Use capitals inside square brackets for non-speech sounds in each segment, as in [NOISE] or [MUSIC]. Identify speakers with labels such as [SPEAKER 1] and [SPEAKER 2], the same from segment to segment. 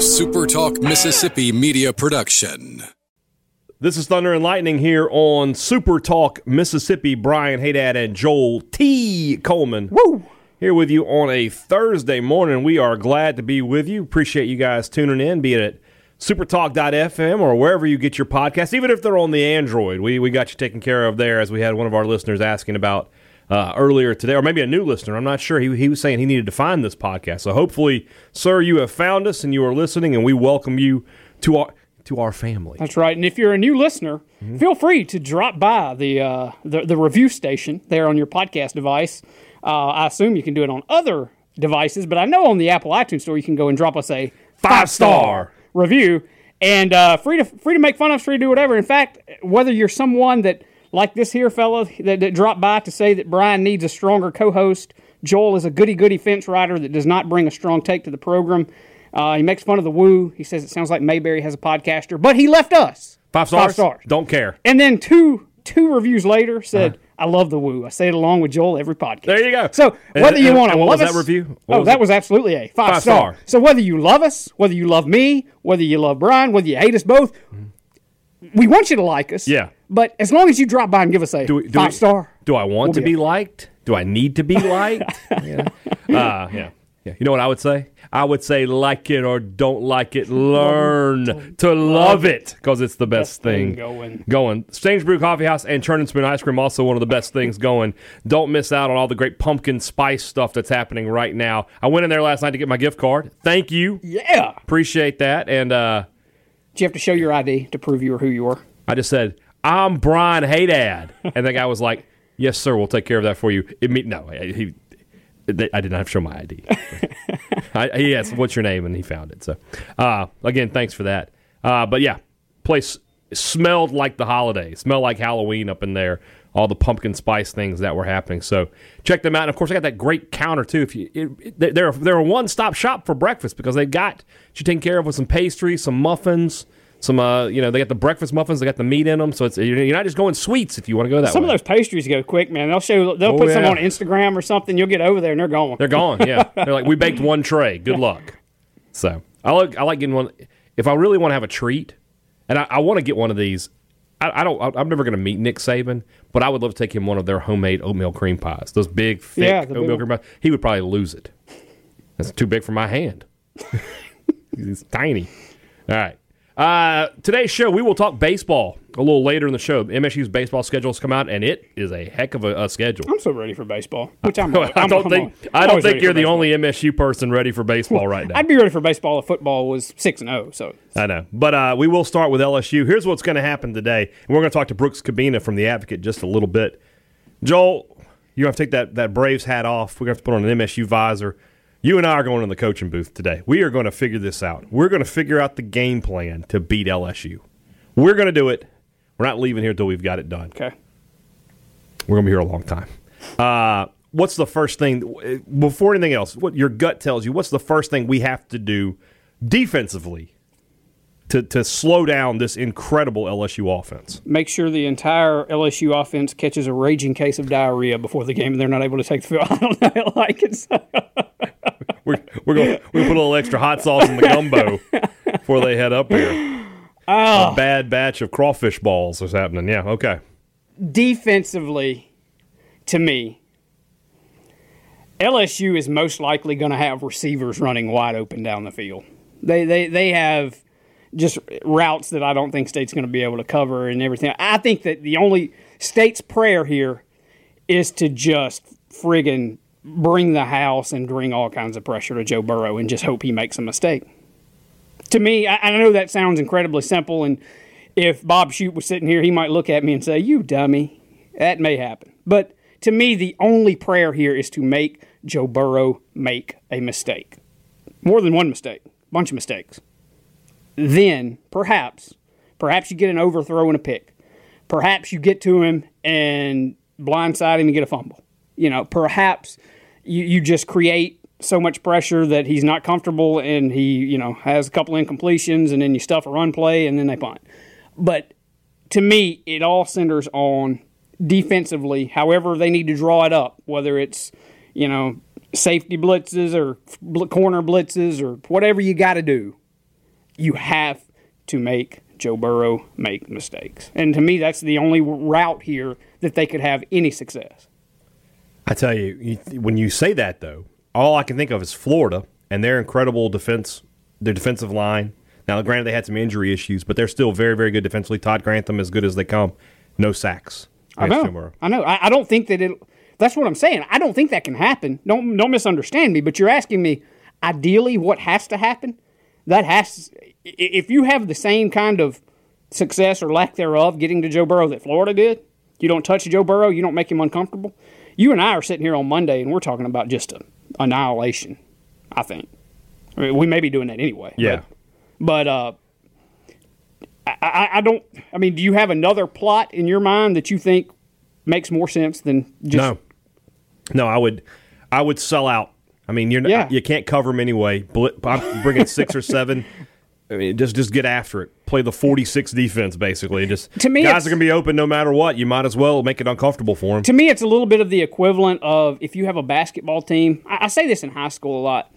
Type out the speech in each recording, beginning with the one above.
[SPEAKER 1] a SuperTalk Mississippi media production.
[SPEAKER 2] This is Thunder and Lightning here on Super Talk Mississippi. Brian Haydad and Joel T. Coleman.
[SPEAKER 3] Woo!
[SPEAKER 2] Here with you on a Thursday morning. We are glad to be with you. Appreciate you guys tuning in, be it at supertalk.fm or wherever you get your podcasts, even if they're on the Android. We, we got you taken care of there as we had one of our listeners asking about uh, earlier today, or maybe a new listener. I'm not sure. He, he was saying he needed to find this podcast. So hopefully, sir, you have found us and you are listening, and we welcome you to our to our family.
[SPEAKER 3] That's right. And if you're a new listener,
[SPEAKER 2] Mm-hmm.
[SPEAKER 3] feel free to drop by the, uh, the the review station there on your podcast device. Uh, I assume you can do it on other devices, but I know on the Apple iTunes Store you can go and drop us a
[SPEAKER 2] Five star.
[SPEAKER 3] review and uh, free to free to make fun of, free to do whatever. In fact, whether you're someone that like this here fellow that, that dropped by to say that Brian needs a stronger co-host, Joel is a goody goody fence rider that does not bring a strong take to the program. Uh, he makes fun of the woo. He says it sounds like Mayberry has a podcaster, but he left us
[SPEAKER 2] Five stars.
[SPEAKER 3] Five stars.
[SPEAKER 2] Don't care.
[SPEAKER 3] and then two two reviews later said, "I love the woo. I say it along with Joel every podcast."
[SPEAKER 2] Uh-huh. There you go.
[SPEAKER 3] So
[SPEAKER 2] And-
[SPEAKER 3] whether you
[SPEAKER 2] and-
[SPEAKER 3] want to
[SPEAKER 2] what
[SPEAKER 3] love
[SPEAKER 2] was
[SPEAKER 3] us,
[SPEAKER 2] that review? What
[SPEAKER 3] oh,
[SPEAKER 2] was
[SPEAKER 3] that
[SPEAKER 2] it?
[SPEAKER 3] was absolutely a five,
[SPEAKER 2] Five
[SPEAKER 3] star.
[SPEAKER 2] star.
[SPEAKER 3] So whether you love us, whether you love me, whether you love Brian, whether you hate us both, we want you to like us.
[SPEAKER 2] Yeah.
[SPEAKER 3] But as long as you drop by and give us a
[SPEAKER 2] Do we- do
[SPEAKER 3] five
[SPEAKER 2] we-
[SPEAKER 3] star,
[SPEAKER 2] Do I want
[SPEAKER 3] We'll
[SPEAKER 2] to
[SPEAKER 3] be
[SPEAKER 2] be liked? Do I need to be [LAUGHS] liked? yeah. Uh, yeah. Yeah. You know what I would say? I would say like it or don't like it. Learn to love it because it's the best thing
[SPEAKER 3] thing going.
[SPEAKER 2] Going. Strange Brew Coffee House and Churn and Spoon Ice Cream also one of the best things going. Don't miss out on all the great pumpkin spice stuff that's happening right now. I went in there last night to get my gift card. Thank you.
[SPEAKER 3] yeah.
[SPEAKER 2] Appreciate that. And uh,
[SPEAKER 3] you have to show your ID to prove you were who you were?
[SPEAKER 2] I just said, I'm Brian Haydad. And the guy was like, Yes, sir, we'll take care of that for you. It me- no, he, I did not have to show my ID. [LAUGHS] I, he asked, What's your name? And he found it. So, uh, again, thanks for that. Uh, but yeah, place smelled like the holidays, smelled like Halloween up in there. All the pumpkin spice things that were happening. So check them out. And of course, I got that great counter too. If you, it, it, they're they're a one stop shop for breakfast because they got you taken care of with some pastries, some muffins, some uh, you know they got the breakfast muffins. They got the meat in them, so it's you're you're not just going sweets if you want to go that
[SPEAKER 3] Some
[SPEAKER 2] way.
[SPEAKER 3] of those pastries go quick, man. They'll show. They'll
[SPEAKER 2] Oh,
[SPEAKER 3] put some on Instagram or something. You'll get over there and they're gone.
[SPEAKER 2] They're gone. Yeah, [LAUGHS] they're like we baked one tray. Good luck. So I like I like getting one. If I really want to have a treat, and I, I want to get one of these. I, I don't. I'm never going to meet Nick Saban, but I would love to take him one of their homemade oatmeal cream pies. Those big, thick
[SPEAKER 3] Yeah, the big
[SPEAKER 2] oatmeal cream pies. He would probably lose it. That's too big for my hand. [LAUGHS] He's tiny. All right. Uh, today's show, we will talk baseball a little later in the show. MSU's baseball schedules come out, and it is a heck of a, a schedule.
[SPEAKER 3] I'm so ready for baseball. Which I'm. [LAUGHS]
[SPEAKER 2] I
[SPEAKER 3] I'm-
[SPEAKER 2] don't
[SPEAKER 3] I'm
[SPEAKER 2] think
[SPEAKER 3] al-
[SPEAKER 2] I
[SPEAKER 3] I'm
[SPEAKER 2] don't think you're the
[SPEAKER 3] baseball.
[SPEAKER 2] only MSU person ready for baseball right now.
[SPEAKER 3] I'd be ready for baseball if football was six and zero. So
[SPEAKER 2] I know. But uh, we will start with LSU. Here's what's going to happen today. And we're going to talk to Brooks Kubena from The Advocate just a little bit. Joel, you have to take that, that Braves hat off. We're going to have to put on an MSU visor. You and I are going in the coaching booth today. We are going to figure this out. We're going to figure out the game plan to beat LSU. We're going to do it. We're not leaving here until we've got it done.
[SPEAKER 3] okay.
[SPEAKER 2] We're going to be here a long time. Uh, what's the first thing, before anything else, what your gut tells you, what's the first thing we have to do defensively to, to slow down this incredible LSU offense?
[SPEAKER 3] Make sure the entire LSU offense catches a raging case of diarrhea before the game, and they're not able to take the field. [LAUGHS] I don't know. I like [LAUGHS] it.
[SPEAKER 2] We're, we're going to put a little extra hot sauce in the gumbo before they head up here. A oh. bad batch of crawfish balls is happening. Yeah, okay.
[SPEAKER 3] defensively, to me, LSU is most likely going to have receivers running wide open down the field. They they they have just routes that I don't think State's going to be able to cover and everything. I think that the only State's prayer here is to just friggin' bring the house and bring all kinds of pressure to Joe Burrow and just hope he makes a mistake. To me, I, I know that sounds incredibly simple, and if Bob Shoop was sitting here, he might look at me and say, "You dummy." That may happen, but to me, the only prayer here is to make Joe Burrow make a mistake, more than one mistake, bunch of mistakes. Then perhaps, perhaps you get an overthrow and a pick. Perhaps you get to him and blindside him and get a fumble. You know, perhaps you, you just create so much pressure that he's not comfortable and he, you know, has a couple incompletions and then you stuff a run play and then they punt. But to me, it all centers on defensively, however they need to draw it up, whether it's, you know, safety blitzes or corner blitzes or whatever you got to do. you have to make Joe Burrow make mistakes. And to me, that's the only route here that they could have any success.
[SPEAKER 2] I tell you, you, when you say that though, all I can think of is Florida and their incredible defense, their defensive line. Now, granted, they had some injury issues, but they're still very, very good defensively. Todd Grantham, as good as they come, no sacks.
[SPEAKER 3] I know.
[SPEAKER 2] Joe Burrow.
[SPEAKER 3] I know. I, I don't think that it. That's what I'm saying. I don't think that can happen. Don't don't misunderstand me. But you're asking me, ideally, what has to happen? That has. If you have the same kind of success or lack thereof getting to Joe Burrow that Florida did, you don't touch Joe Burrow, you don't make him uncomfortable. You and I are sitting here on Monday and we're talking about just a annihilation. I think. I mean, we may be doing that anyway.
[SPEAKER 2] Yeah.
[SPEAKER 3] But, but uh, I, I, I don't. I mean, do you have another plot in your mind that you think makes more sense than just
[SPEAKER 2] No, no, I would, I would sell out. I mean, you're
[SPEAKER 3] Yeah.
[SPEAKER 2] you can't cover them anyway. I'm bringing six or seven. [LAUGHS] I mean, just just get after it. Play the 46 defense basically. Just
[SPEAKER 3] To me,
[SPEAKER 2] guys are going to be open no matter what. You might as well make it uncomfortable for them.
[SPEAKER 3] to me, it's a little bit of the equivalent of if you have a basketball team. I, I say this in high school a lot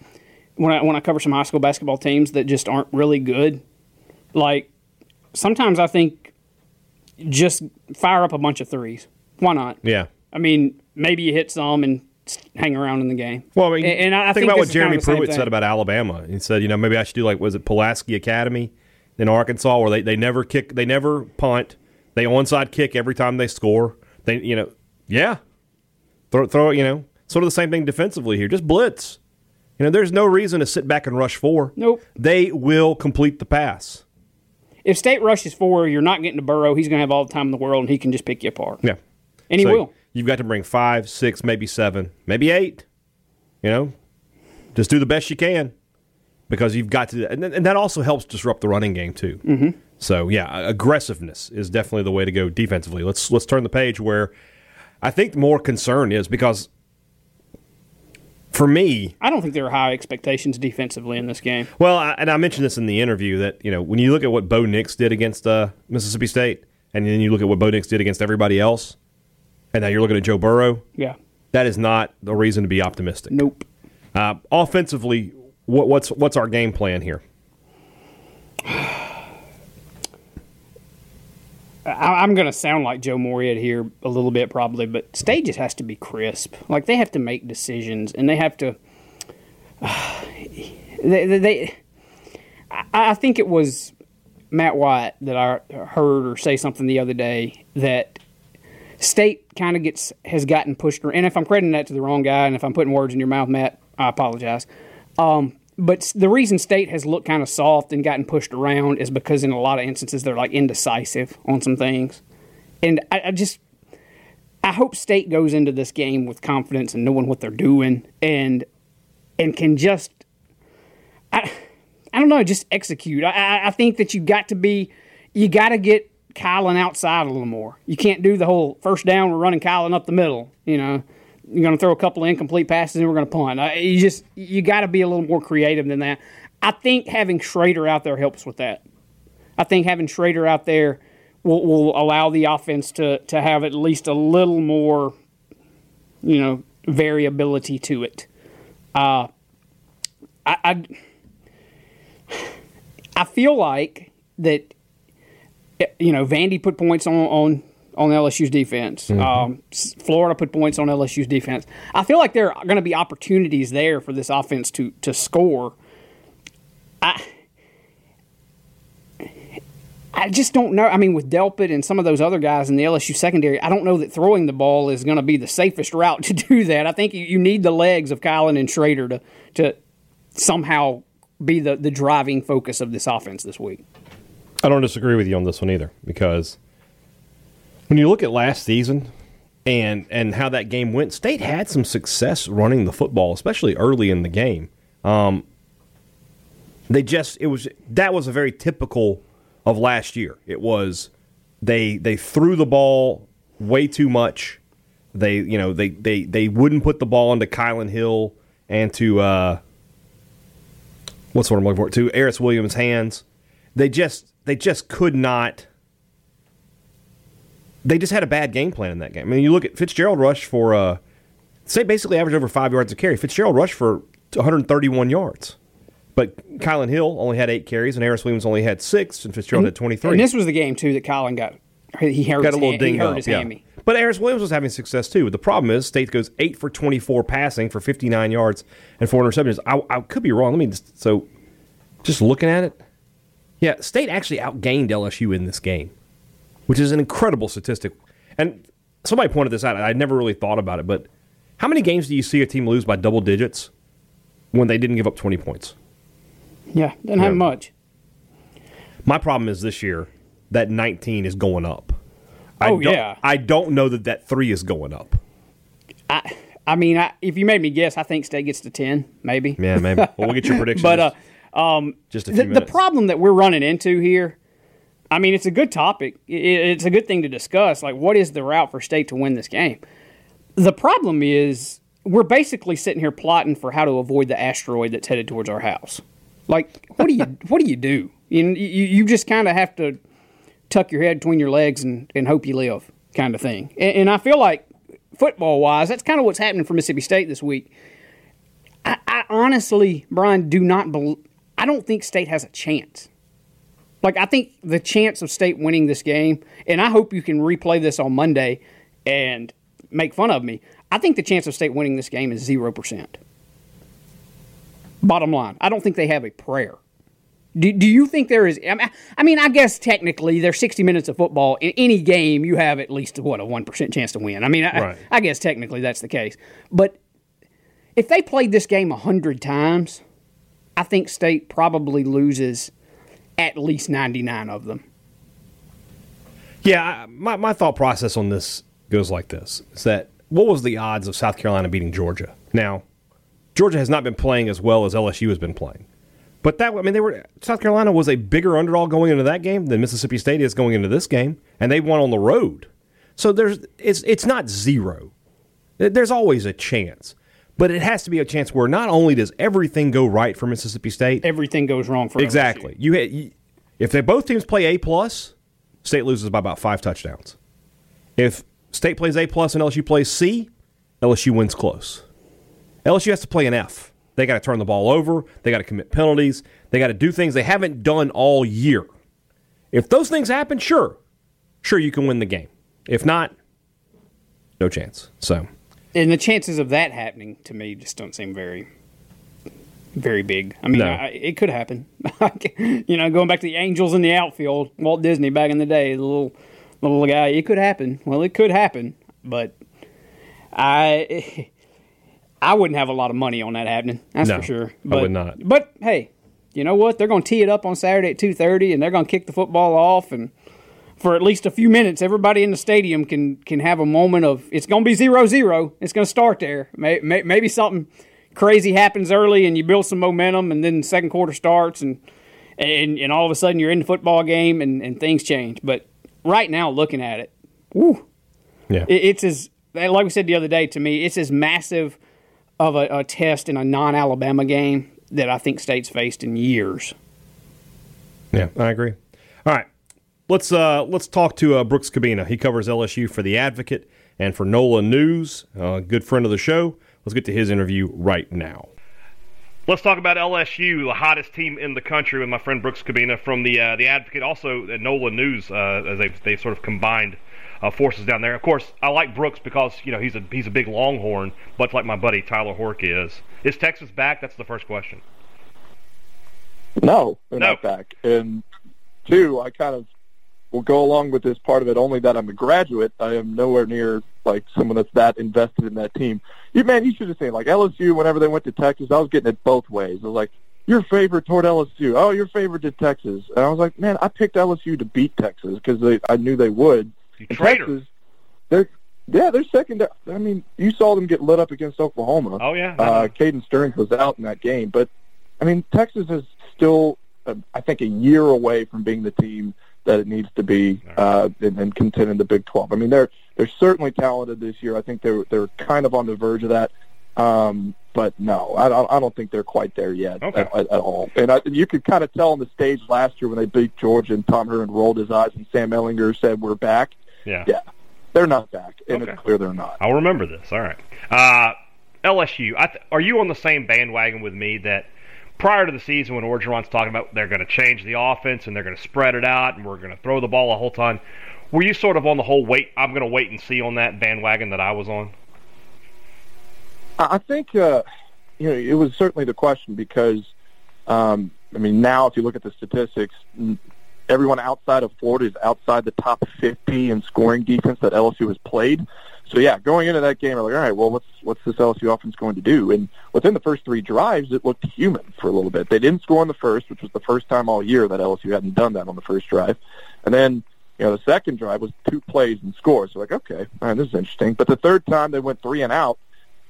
[SPEAKER 3] when I when I cover some high school basketball teams that just aren't really good. Like sometimes I think just fire up a bunch of threes. Why not?
[SPEAKER 2] Yeah.
[SPEAKER 3] I mean, maybe you hit some and hang around in the game.
[SPEAKER 2] Well, I mean,
[SPEAKER 3] and, and I,
[SPEAKER 2] think,
[SPEAKER 3] think
[SPEAKER 2] about what Jeremy
[SPEAKER 3] kind of
[SPEAKER 2] Pruitt said about Alabama. He said, you know, maybe I should do like was it Pulaski Academy in Arkansas, where they, they never kick, they never punt, they onside kick every time they score. They, you know, yeah, throw throw it. You know, sort of the same thing defensively here. Just blitz. You know, there's no reason to sit back and rush four.
[SPEAKER 3] Nope.
[SPEAKER 2] They will complete the pass.
[SPEAKER 3] If State rushes four, you're not getting to Burrow. He's going to have all the time in the world, and he can just pick you apart.
[SPEAKER 2] Yeah,
[SPEAKER 3] And he
[SPEAKER 2] So
[SPEAKER 3] will.
[SPEAKER 2] You've got to bring five, six, maybe seven, maybe eight. You know, just do the best you can because you've got to, and, and that also helps disrupt the running game too. Mm-hmm. So yeah, aggressiveness is definitely the way to go defensively. Let's let's turn the page where I think more concern is because for me,
[SPEAKER 3] I don't think there are high expectations defensively in this game.
[SPEAKER 2] well, I, and I mentioned this in the interview that you know when you look at what Bo Nix did against uh, Mississippi State, and then you look at what Bo Nix did against everybody else, and now you're looking at Joe Burrow.
[SPEAKER 3] Yeah.
[SPEAKER 2] That is not the reason to be optimistic.
[SPEAKER 3] Nope.
[SPEAKER 2] Uh, offensively, what, what's what's our game plan here?
[SPEAKER 3] I, I'm going to sound like Joe Moorhead here a little bit, probably, but State just has to be crisp. Like they have to make decisions, and they have to. [SIGHS] they, they, they I, I think it was Matt White that I heard or say something the other day that State kind of gets has gotten pushed. Around and if I'm crediting that to the wrong guy, and if I'm putting words in your mouth, Matt, I apologize. Um, but the reason State has looked kind of soft and gotten pushed around is because in a lot of instances they're like indecisive on some things, and I, I just I hope State goes into this game with confidence and knowing what they're doing and and can just I I don't know just execute. I I, I think that you got to be you got to get Kylan outside a little more. You can't do the whole first down we're running Kylan up the middle. You know you're going to throw a couple of incomplete passes and we're going to punt. I, you just you got to be a little more creative than that. I think having Shrader out there helps with that. I think having Shrader out there will, will allow the offense to, to have at least a little more, you know, variability to it. Uh, I, I, I feel like that, you know, Vandy put points on, on, on LSU's defense. Um, Florida put points on LSU's defense. I feel like there are going to be opportunities there for this offense to, to score. I just don't know. I mean, with Delpit and some of those other guys in the LSU secondary, I don't know that throwing the ball is going to be the safest route to [LAUGHS] do that. I think you, you need the legs of Kylan and Shrader to to somehow be the, the driving focus of this offense this week.
[SPEAKER 2] I don't disagree with you on this one either because when you look at last season and and how that game went, State had some success running the football, especially early in the game. Um, they just it was that was a very typical of last year. It was they they threw the ball way too much. They you know they they they wouldn't put the ball into Kylan Hill and to uh, what's what I'm looking for to Aeris Williams' hands. They just they just could not. They just had a bad game plan in that game. I mean, you look at Fitzgerald rush for uh, say basically averaged over five yards a carry. Fitzgerald rushed for 131 yards. But Kylan Hill only had eight carries, and Aeris Williams only had six, and Fitzgerald had 23.
[SPEAKER 3] And this was the game too that Colin got. He hurt
[SPEAKER 2] got
[SPEAKER 3] his
[SPEAKER 2] a little ding up.
[SPEAKER 3] his
[SPEAKER 2] Yeah.
[SPEAKER 3] hammy.
[SPEAKER 2] But Aeris Williams was having success too. The problem is State goes eight for 24 passing for 59 yards and four interceptions. I, I could be wrong. Let me just, so just looking at it. Yeah, State actually outgained LSU in this game, which is an incredible statistic. And somebody pointed this out. I never really thought about it, but how many games do you see a team lose by double digits when they didn't give up 20 points?
[SPEAKER 3] Yeah, didn't have
[SPEAKER 2] Yeah.
[SPEAKER 3] much.
[SPEAKER 2] My problem is this year that 19 is going up. I
[SPEAKER 3] Oh,
[SPEAKER 2] don't-
[SPEAKER 3] yeah.
[SPEAKER 2] I don't know that that three is going up.
[SPEAKER 3] I, I mean, I, if you made me guess, I think State gets to ten, maybe.
[SPEAKER 2] Yeah, maybe. Well, we'll get your [LAUGHS] predictions.
[SPEAKER 3] But uh, um,
[SPEAKER 2] just a few
[SPEAKER 3] the, the problem that we're running into here, I mean, it's a good topic. It's a good thing to discuss. Like, what is the route for State to win this game? The problem is we're basically sitting here plotting for how to avoid the asteroid that's headed towards our house. Like, what do you [LAUGHS] what do you do? You you, you just kind of have to tuck your head between your legs and, and hope you live, kind of thing. And, and I feel like football wise, that's kind of what's happening for Mississippi State this week. I, I honestly, Brian, do not. Bel I don't think State has a chance. Like I think the chance of State winning this game, and I hope you can replay this on Monday and make fun of me. I think the chance of State winning this game is zero percent. Bottom line, I don't think they have a prayer. Do, do you think there is? I mean, I mean, I guess technically there's 60 minutes of football. In any game, you have at least what a one percent chance to win. I mean, I,
[SPEAKER 2] Right.
[SPEAKER 3] I guess technically that's the case. But if they played this game hundred times, I think State probably loses at least 99 of them.
[SPEAKER 2] yeah, my, my thought process on this goes like this: is that what was the odds of South Carolina beating Georgia? Now, Georgia has not been playing as well as LSU has been playing, but that I mean, they were South Carolina was a bigger underdog going into that game than Mississippi State is going into this game, and they won on the road. So there's it's it's not zero. There's always a chance. But it has to be a chance where not only does everything go right for Mississippi State,
[SPEAKER 3] Everything goes wrong for.
[SPEAKER 2] Exactly. You, hit- you if they both teams play A plus, State loses by about five touchdowns. If State plays A plus and LSU plays C, LSU wins close. LSU has to play an F. They got to turn the ball over. They got to commit penalties. They got to do things they haven't done all year. If those things happen, sure, sure you can win the game. If not, no chance. So
[SPEAKER 3] And the chances of that happening to me just don't seem very, very big. I mean,
[SPEAKER 2] No.
[SPEAKER 3] I, it could happen. [LAUGHS] you know, going back to the Angels in the outfield, Walt Disney back in the day, the little, little guy. It could happen. Well, it could happen, but I, [LAUGHS] I wouldn't have a lot of money on that happening. That's
[SPEAKER 2] No,
[SPEAKER 3] for sure.
[SPEAKER 2] I
[SPEAKER 3] But,
[SPEAKER 2] would not.
[SPEAKER 3] But hey, you know what? They're going to tee it up on Saturday at two thirty, and they're going to kick the football off and for at least a few minutes, everybody in the stadium can can have a moment of it's going to be zero zero. It's going to start there. May, may, maybe something crazy happens early and you build some momentum, and then the second quarter starts, and and and all of a sudden you're in the football game and, and things change. But right now, looking at it, woo,
[SPEAKER 2] yeah,
[SPEAKER 3] it, it's as like we said the other day to me, it's as massive of a, a test in a non-Alabama game that I think State's faced in years.
[SPEAKER 2] Yeah, I agree. All right, let's uh, let's talk to uh, Brooks Kubena. He covers LSU for the Advocate and for NOLA News. Uh, good friend of the show. Let's get to his interview right now. Let's talk about LSU, the hottest team in the country, with my friend Brooks Kubena from the uh, the Advocate, also at NOLA News, uh, as they they sort of combined uh, forces down there. Of course, I like Brooks because you know he's a he's a big Longhorn, much like my buddy Tyler Hork is. Is Texas back? That's the first question.
[SPEAKER 4] No, they're
[SPEAKER 2] No.
[SPEAKER 4] not back. And two, I kind of will go along with this part of it only that I'm a graduate. I am nowhere near like someone that's that invested in that team. You man, you should have seen like LSU whenever they went to Texas, I was getting it both ways. I was like, your favorite toward LSU. Oh, your favorite to Texas. And I was like, man, I picked LSU to beat Texas because I knew they would. Texas, they're yeah, they're second. I mean, you saw them get lit up against Oklahoma.
[SPEAKER 2] Oh yeah.
[SPEAKER 4] Uh, Caden Sterns was out in that game, but I mean, Texas is still, uh, I think, a year away from being the team that it needs to be uh, and, and contend in the Big 12. I mean, they're they're certainly talented this year. I think they're they're kind of on the verge of that. Um, but no, I don't, I don't think they're quite there yet
[SPEAKER 2] Okay.
[SPEAKER 4] at, at, all. And I, you could kind of tell on the stage last year when they beat Georgia and Tom Herman rolled his eyes and Sam Ehlinger said, "We're back."
[SPEAKER 2] yeah.
[SPEAKER 4] Yeah, they're not back, and
[SPEAKER 2] Okay.
[SPEAKER 4] it's clear they're not.
[SPEAKER 2] I'll remember this. All right. Uh, LSU. I th- are you on the same bandwagon with me that
[SPEAKER 5] prior to the season when Orgeron's talking about they're going to change the offense and they're going to spread it out and we're going to throw the ball a whole ton. Were you sort of on the whole wait? I'm going to wait and see on that bandwagon that I was on.
[SPEAKER 4] I think uh, you know it was certainly the question because um, I mean now if you look at the statistics, everyone outside of Florida is outside the top 50 in scoring defense that LSU has played. So yeah, going into that game, we're like, all right, well, what's what's this LSU offense going to do? And within the first three drives, it looked human for a little bit. They didn't score on the first, which was the first time all year that LSU hadn't done that on the first drive. And then, you know, the second drive was two plays and scores. So like, okay, all right, this is interesting. But the third time they went three and out.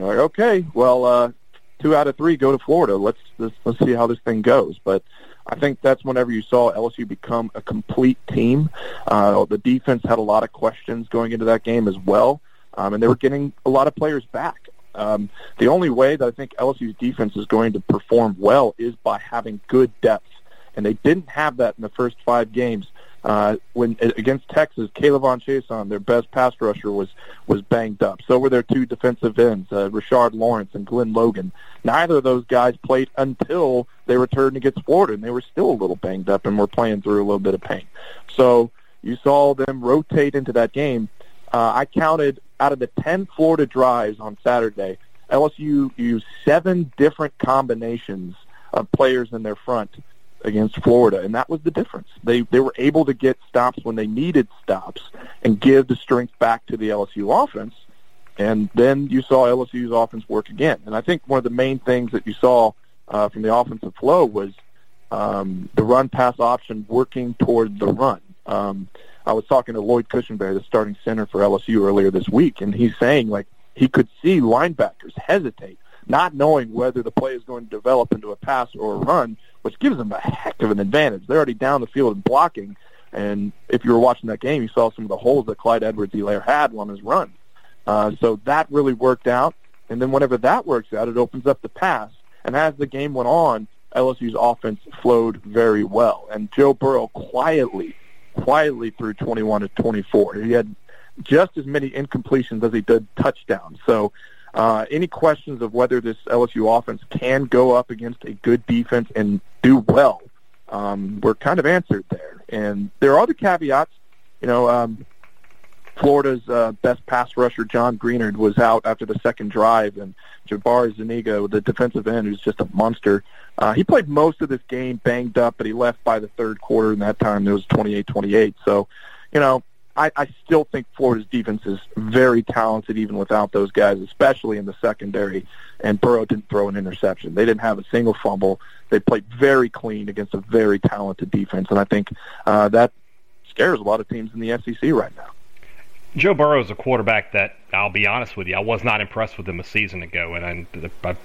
[SPEAKER 4] Like, okay, well, uh, two out of three go to Florida. Let's let's, let's see how this thing goes. But I think that's whenever you saw LSU become a complete team. Uh, the defense had a lot of questions going into that game as well um, and they were getting a lot of players back. Um, the only way that I think LSU's defense is going to perform well is by having good depth, and they didn't have that in the first five games. Uh, when against Texas, Caleb K'Lavon Chaisson, their best pass rusher, was was banged up. So were their two defensive ends, uh, Rashard Lawrence and Glenn Logan. Neither of those guys played until they returned against Florida, and they were still a little banged up and were playing through a little bit of pain. So you saw them rotate into that game. Uh, I counted out of the 10 Florida drives on Saturday, LSU used seven different combinations of players in their front against Florida, and that was the difference. They they were able to get stops when they needed stops and give the strength back to the LSU offense. And then you saw LSU's offense work again. And I think one of the main things that you saw uh, from the offensive flow was um, the run pass option working toward the run. Um, I was talking to Lloyd Cushenberry, the starting center for LSU earlier this week, and he's saying like he could see linebackers hesitate, not knowing whether the play is going to develop into a pass or a run, which gives them a heck of an advantage. They're already down the field and blocking, and if you were watching that game, you saw some of the holes that Clyde Edwards-Helaire had on his run. Uh, so that really worked out. And then whenever that works out, it opens up the pass. And as the game went on, LSU's offense flowed very well. And Joe Burrow quietly quietly threw 21 to 24. He had just as many incompletions as he did touchdowns. So uh, any questions of whether this LSU offense can go up against a good defense and do well um, were kind of answered there. And there are other caveats. You know, um, Florida's uh, best pass rusher, John Greenard, was out after the second drive, and Jabari Zuniga, the defensive end, who's just a monster, uh, he played most of this game banged up, but he left by the third quarter, and that time it was 28-28. So, you know, I, I still think Florida's defense is very talented even without those guys, especially in the secondary. And Burrow didn't throw an interception. They didn't have a single fumble. They played very clean against a very talented defense, and I think uh, that scares a lot of teams in the SEC right now.
[SPEAKER 5] Joe Burrow is a quarterback that I'll be honest with you, I was not impressed with him a season ago, and I, I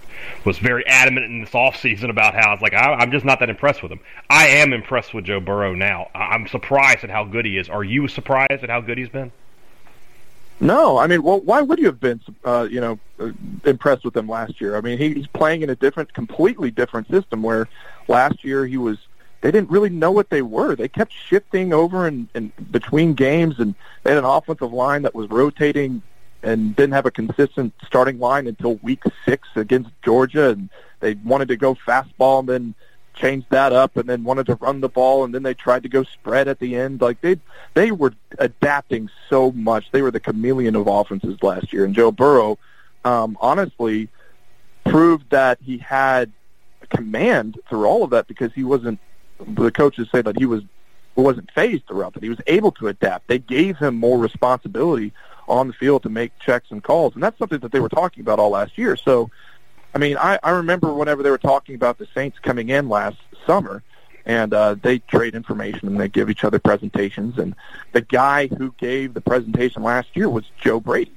[SPEAKER 5] was very adamant in this offseason about how I was like, I, I'm just not that impressed with him. I am impressed with Joe Burrow now. I'm surprised at how good he is. Are you surprised at how good he's been?
[SPEAKER 4] No, I mean, well, why would you have been, uh, you know, uh, impressed with him last year? I mean, he's playing in a different, completely different system. Where last year he was they didn't really know what they were. They kept shifting over and in between games, and they had an offensive line that was rotating and didn't have a consistent starting line until week six against Georgia, and they wanted to go fastball and then changed that up, and then wanted to run the ball, and then they tried to go spread at the end. Like they they were adapting so much. They were the chameleon of offenses last year, and Joe Burrow, um, honestly, proved that he had command through all of that because he wasn't the coaches say that he was wasn't fazed throughout that. He was able to adapt. They gave him more responsibility on the field to make checks and calls, and that's something that they were talking about all last year. So, I mean, I, I remember whenever they were talking about the Saints coming in last summer, and uh, they trade information and they give each other presentations. And the guy who gave the presentation last year was Joe Brady,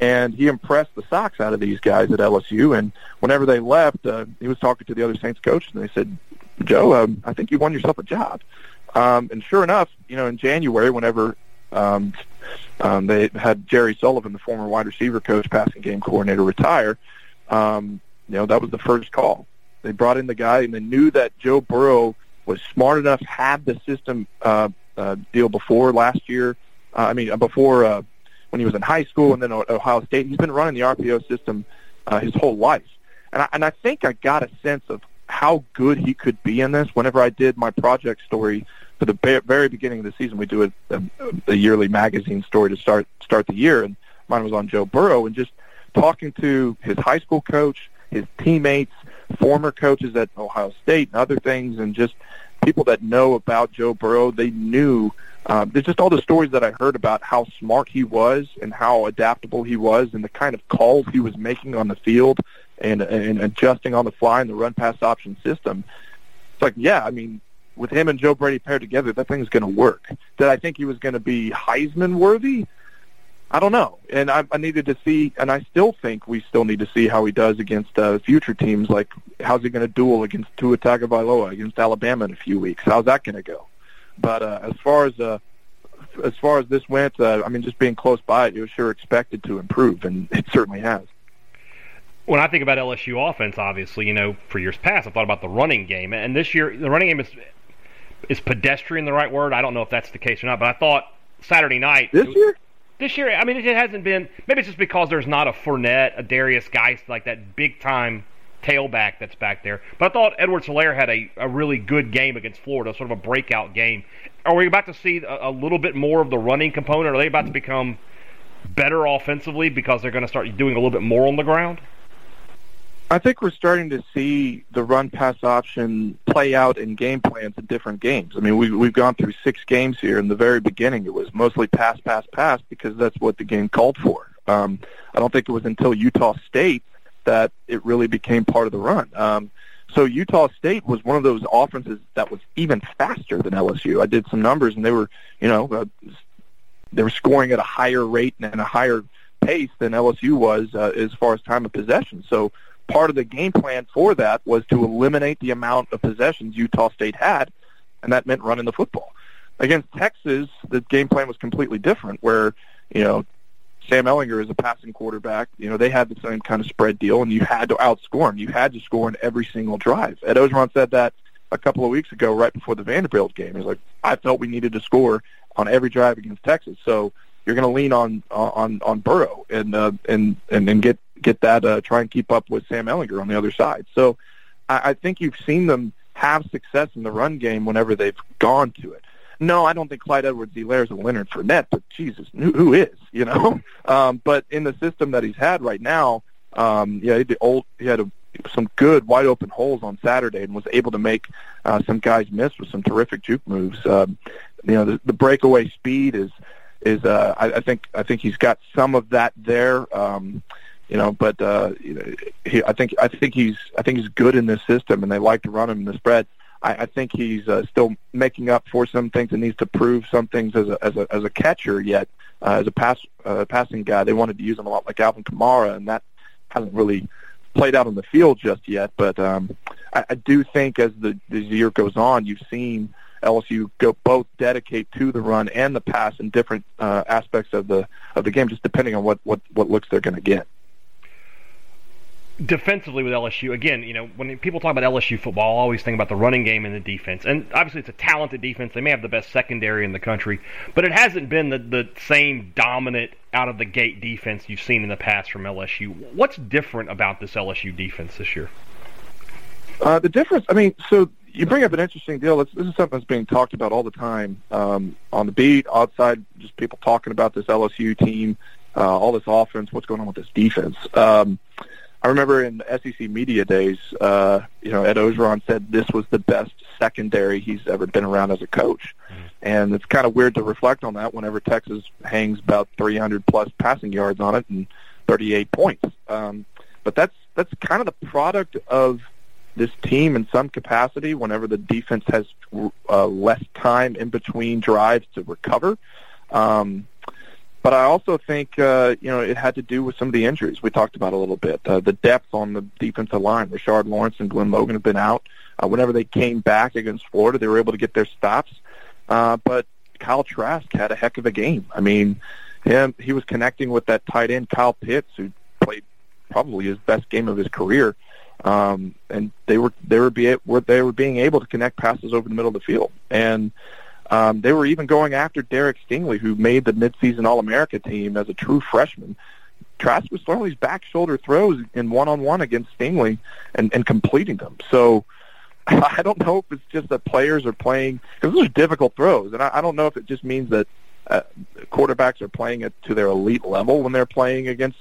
[SPEAKER 4] and he impressed the socks out of these guys at LSU. And whenever they left, uh, he was talking to the other Saints coach, and they said, Joe, um, I think you won yourself a job. Um, and sure enough, you know, in January, whenever um, um, they had Jerry Sullivan, the former wide receiver coach, passing game coordinator, retire, um, you know, that was the first call. They brought in the guy, and they knew that Joe Burrow was smart enough, had the system uh, uh, deal before last year. Uh, I mean, uh, before uh, when he was in high school and then Ohio State. He's been running the RPO system uh, his whole life, and I, and I think I got a sense of how good he could be in this. Whenever I did my project story for the very beginning of the season, we do a, a, a yearly magazine story to start start the year, and mine was on Joe Burrow, and just talking to his high school coach, his teammates, former coaches at Ohio State, and other things, and just people that know about Joe Burrow. They knew um, there's just all the stories that I heard about how smart he was and how adaptable he was and the kind of calls he was making on the field and, and adjusting on the fly in the run pass option system. It's like, yeah, I mean, with him and Joe Brady paired together, that thing's going to work. Did I think he was going to be Heisman worthy? I don't know. And I, I needed to see, and I still think we still need to see how he does against uh, future teams. Like, how's he going to duel against Tua Tagovailoa against Alabama in a few weeks? How's that going to go? But uh, as far as uh, as far as this went, uh, I mean, just being close by it, you were sure expected to improve, and it certainly has.
[SPEAKER 5] When I think about LSU offense, obviously, you know, for years past, I've thought about the running game, and this year the running game is is pedestrian the right word? I don't know if that's the case or not, but I thought Saturday night
[SPEAKER 4] this year.
[SPEAKER 5] This year, I mean, it hasn't been. Maybe it's just because there's not a Fournette, a Derrius Guice, like that big time tailback that's back there. But I thought Edwards Helaire had a, a really good game against Florida, sort of a breakout game. Are we about to see a, a little bit more of the running component? Are they about to become better offensively because they're going to start doing a little bit more on the ground?
[SPEAKER 4] I think we're starting to see the run pass option play out in game plans in different games. I mean, we, we've gone through six games here. In the very beginning, it was mostly pass, pass, pass because that's what the game called for. Um, I don't think it was until Utah State that it really became part of the run. Um, so Utah State was one of those offenses that was even faster than LSU. I did some numbers, and they were, you know, uh, they were scoring at a higher rate and a higher pace than LSU was uh, as far as time of possession. So part of the game plan for that was to eliminate the amount of possessions Utah State had, and that meant running the football. Against Texas, the game plan was completely different, where you know Sam Ehlinger is a passing quarterback. You know, they had the same kind of spread deal, and you had to outscore him. You had to score in every single drive. Ed Orgeron said that a couple of weeks ago, right before the Vanderbilt game. He's like, I felt we needed to score on every drive against Texas. So you're going to lean on on on Burrow and uh, and and and get get that uh, try and keep up with Sam Ehlinger on the other side. So I, I think you've seen them have success in the run game whenever they've gone to it. No, I don't think Clyde Edwards-Helaire is a Leonard Fournette, but Jesus, who, who is? You know, [LAUGHS] um, but in the system that he's had right now, um, yeah, he, old, he had a, some good wide open holes on Saturday and was able to make uh, some guys miss with some terrific juke moves. Um, you know, the, the breakaway speed is is uh, I, I think I think he's got some of that there. Um, you know, but uh, he, I think I think he's I think he's good in this system, and they like to run him in the spread. I, I think he's uh, still making up for some things and needs to prove some things as a as a as a catcher yet. Uh, as a pass uh, passing guy, they wanted to use him a lot like Alvin Kamara, and that hasn't really played out on the field just yet. But um, I, I do think as the, the year goes on, you've seen LSU go both dedicate to the run and the pass in different uh, aspects of the of the game, just depending on what what what looks they're going to get
[SPEAKER 5] defensively with LSU, again, you know, when people talk about LSU football, I always think about the running game and the defense. And obviously, it's a talented defense. They may have the best secondary in the country, but it hasn't been the, the same dominant out of the gate defense you've seen in the past from LSU. What's different about this LSU defense this year?
[SPEAKER 4] Uh, the difference, I mean, so you bring up an interesting deal. This, this is something that's being talked about all the time um, on the beat, outside, just people talking about this LSU team, uh, all this offense, what's going on with this defense. Um, I remember in SEC media days, uh, you know, Ed Orgeron said this was the best secondary he's ever been around as a coach. Mm-hmm. And it's kind of weird to reflect on that whenever Texas hangs about 300 plus passing yards on it and 38 points. Um, but that's that's kind of the product of this team in some capacity. Whenever the defense has uh, less time in between drives to recover, um, but I also think uh, you know it had to do with some of the injuries we talked about a little bit. Uh, the depth on the defensive line. Rashard Lawrence and Glenn Logan have been out. Uh, whenever they came back against Florida, they were able to get their stops. Uh, but Kyle Trask had a heck of a game. I mean, him he was connecting with that tight end Kyle Pitts, who played probably his best game of his career. Um, and they were they were be were they were being able to connect passes over the middle of the field and um, they were even going after Derek Stingley, who made the midseason All-America team as a true freshman. Trask was throwing these back shoulder throws in one-on-one against Stingley and, and completing them. So [LAUGHS] I don't know if it's just that players are playing because those are difficult throws, and I, I don't know if it just means that uh, quarterbacks are playing it to their elite level when they're playing against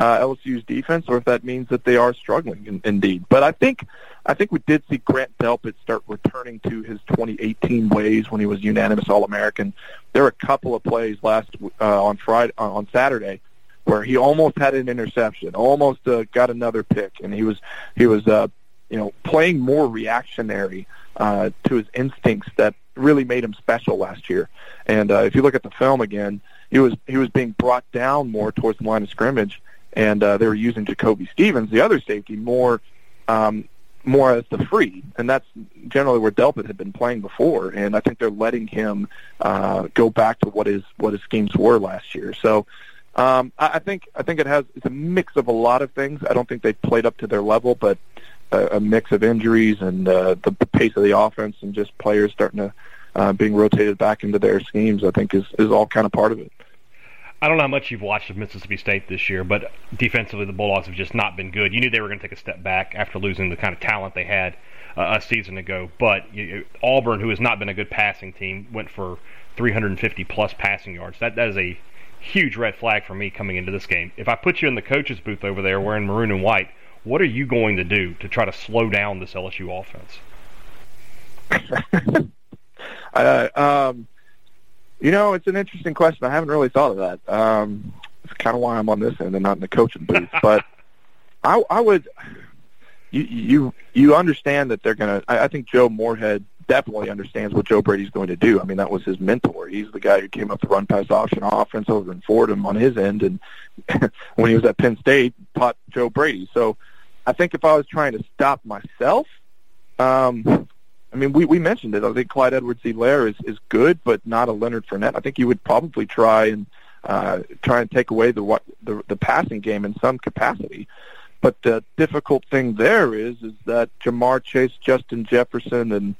[SPEAKER 4] uh, LSU's defense, or if that means that they are struggling in, indeed. But I think I think we did see Grant Delpit start returning to his 2018 ways when he was unanimous All-American. There were a couple of plays last uh, on Friday uh, on Saturday where he almost had an interception, almost uh, got another pick, and he was he was uh, you know playing more reactionary uh, to his instincts that really made him special last year. And uh, if you look at the film again, he was he was being brought down more towards the line of scrimmage, and uh, they were using Jacoby Stevens, the other safety, more um, more as the free, and that's generally where Delpit had been playing before. And I think they're letting him uh, go back to what his what his schemes were last year. So um, I, I think I think it has it's a mix of a lot of things. I don't think they played up to their level, but a, a mix of injuries and uh, the pace of the offense and just players starting to uh, being rotated back into their schemes. I think is is all kind of part of it.
[SPEAKER 5] I don't know how much you've watched of Mississippi State this year, but defensively the Bulldogs have just not been good. You knew they were going to take a step back after losing the kind of talent they had uh, a season ago. But you, Auburn, who has not been a good passing team, went for 350 plus passing yards. That that is a huge red flag for me coming into this game. If I put you in the coach's booth over there wearing maroon and white, what are you going to do to try to slow down this LSU offense? [LAUGHS]
[SPEAKER 4] uh, um, you know, it's an interesting question. I haven't really thought of that. Um, it's kind of why I'm on this end and not in the coaching booth. [LAUGHS] but I, I would. You you you understand that they're gonna. I, I think Joe Moorhead definitely understands what Joe Brady's going to do. I mean, that was his mentor. He's the guy who came up the run pass option offense over in Fordham on his end, and [LAUGHS] when he was at Penn State, taught Joe Brady. So, I think if I was trying to stop myself, um, I mean, we, we mentioned it. I think Clyde Edwards-Helaire is, is good, but not a Leonard Fournette. I think you would probably try and uh, try and take away the, the the passing game in some capacity. But the difficult thing there is is that Ja'Marr Chase, Justin Jefferson, and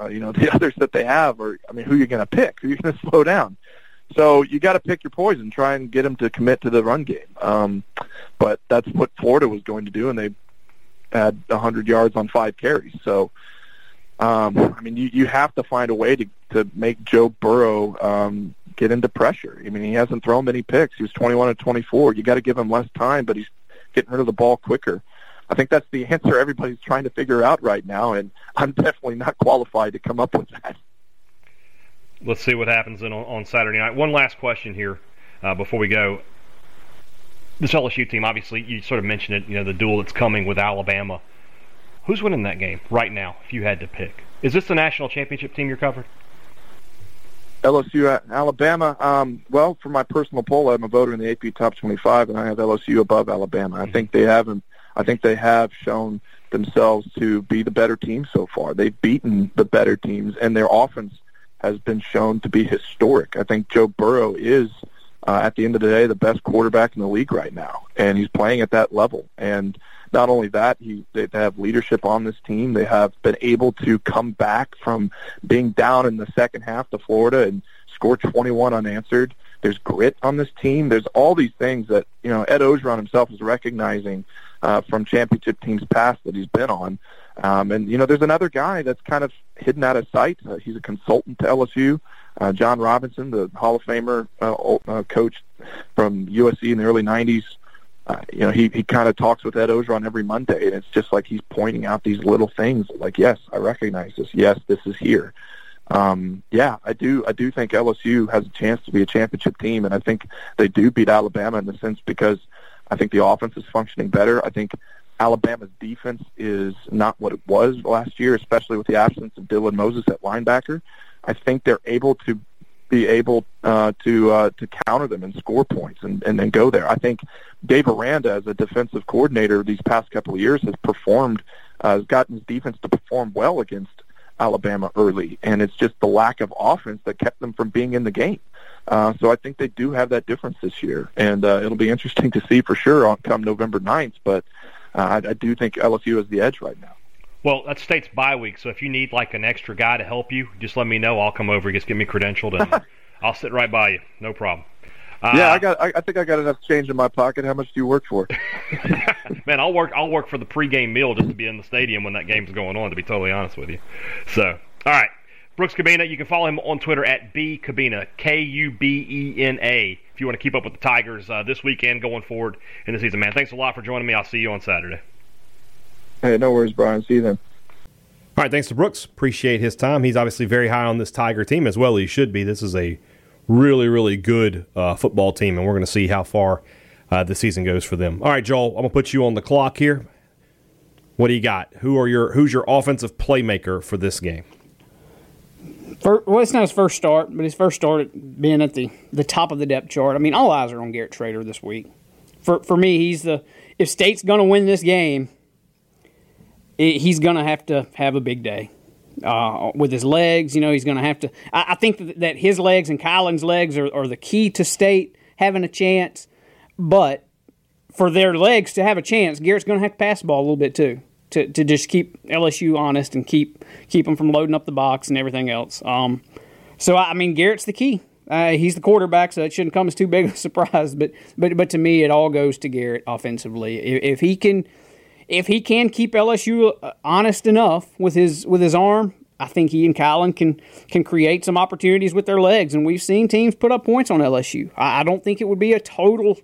[SPEAKER 4] uh, you know the [LAUGHS] others that they have are. I mean, who are you going to pick? [LAUGHS] Who are you going to slow down? So you got to pick your poison. Try and get them to commit to the run game. Um, but that's what Florida was going to do, and they had 100 yards on five carries. So um, I mean, you, you have to find a way to, to make Joe Burrow um, get into pressure. I mean, he hasn't thrown many picks. He was 21 and 24. You got to give him less time, but he's getting rid of the ball quicker. I think that's the answer everybody's trying to figure out right now, and I'm definitely not qualified to come up with that.
[SPEAKER 5] Let's see what happens on, on Saturday night. One last question here uh, before we go. This LSU team, obviously, you sort of mentioned it. You know, the duel that's coming with Alabama. Who's winning that game right now, if you had to pick? Is this the national championship team you're covering?
[SPEAKER 4] LSU, Alabama. Um, well, for my personal poll, I'm a voter in the AP Top 25, and I have LSU above Alabama. I think they haven't. I think they have shown themselves to be the better team so far. They've beaten the better teams, and their offense has been shown to be historic. I think Joe Burrow is, uh, at the end of the day, the best quarterback in the league right now, and he's playing at that level. And not only that, he, they have leadership on this team. They have been able to come back from being down in the second half to Florida and score 21 unanswered. There's grit on this team. There's all these things that you know Ed Orgeron himself is recognizing uh, from championship teams past that he's been on. Um, and you know, there's another guy that's kind of hidden out of sight. Uh, he's a consultant to LSU. Uh, John Robinson, the Hall of Famer uh, uh, coach from USC in the early '90s, uh, you know, he, he kind of talks with Ed Orgeron every Monday, and it's just like he's pointing out these little things. Like, yes, I recognize this. Yes, this is here. Um, yeah, I do. I do think LSU has a chance to be a championship team, and I think they do beat Alabama in the sense because I think the offense is functioning better. I think Alabama's defense is not what it was last year, especially with the absence of Dylan Moses at linebacker. I think they're able to be able uh, to uh, to counter them and score points and, and then go there. I think Dave Aranda, as a defensive coordinator these past couple of years, has performed, uh, has gotten his defense to perform well against Alabama early, and it's just the lack of offense that kept them from being in the game. Uh, so I think they do have that difference this year, and uh, it'll be interesting to see for sure on come November 9th. But uh, I, I do think LSU has the edge right now.
[SPEAKER 5] Well, that's state's bye week, so if you need like an extra guy to help you, just let me know. I'll come over, just get me credentialed, and [LAUGHS] I'll sit right by you. No problem.
[SPEAKER 4] yeah, I got. I, I think I got enough change in my pocket. How much do you work for? [LAUGHS]
[SPEAKER 5] Man, I'll work. I'll work for the pregame meal just to be in the stadium when that game's going on. To be totally honest with you. So, all right, Brooks Kubena. You can follow him on Twitter at b Kubena K U B E N A. If you want to keep up with the Tigers uh, this weekend going forward in the season, man. Thanks a lot for joining me. I'll see you on Saturday.
[SPEAKER 4] Hey, no worries, Brian. See you then.
[SPEAKER 2] All right, thanks to Brooks. Appreciate his time. He's obviously very high on this Tiger team as well. He should be. This is a really, really good uh, football team, and we're going to see how far uh, the season goes for them. All right, Joel, I'm going to put you on the clock here. What do you got? Who are your Who's your offensive playmaker for this game?
[SPEAKER 3] First, well, it's not his first start, but his first start at being at the, the top of the depth chart. I mean, all eyes are on Garrett Shrader this week. For for me, he's the if State's going to win this game, it, he's going to have to have a big day uh, with his legs. You know, he's going to have to. I, I think that, his legs and Kylin's legs are, are the key to State having a chance. But for their legs to have a chance, Garrett's going to have to pass the ball a little bit too. To, to just keep LSU honest and keep keep them from loading up the box and everything else. Um, so I mean, Garrett's the key. Uh, he's the quarterback, so it shouldn't come as too big of a [LAUGHS] surprise. But but but to me, it all goes to Garrett offensively. If, if he can if he can keep LSU uh, honest enough with his with his arm, I think he and Kylin can can create some opportunities with their legs. And we've seen teams put up points on LSU. I, I don't think it would be a total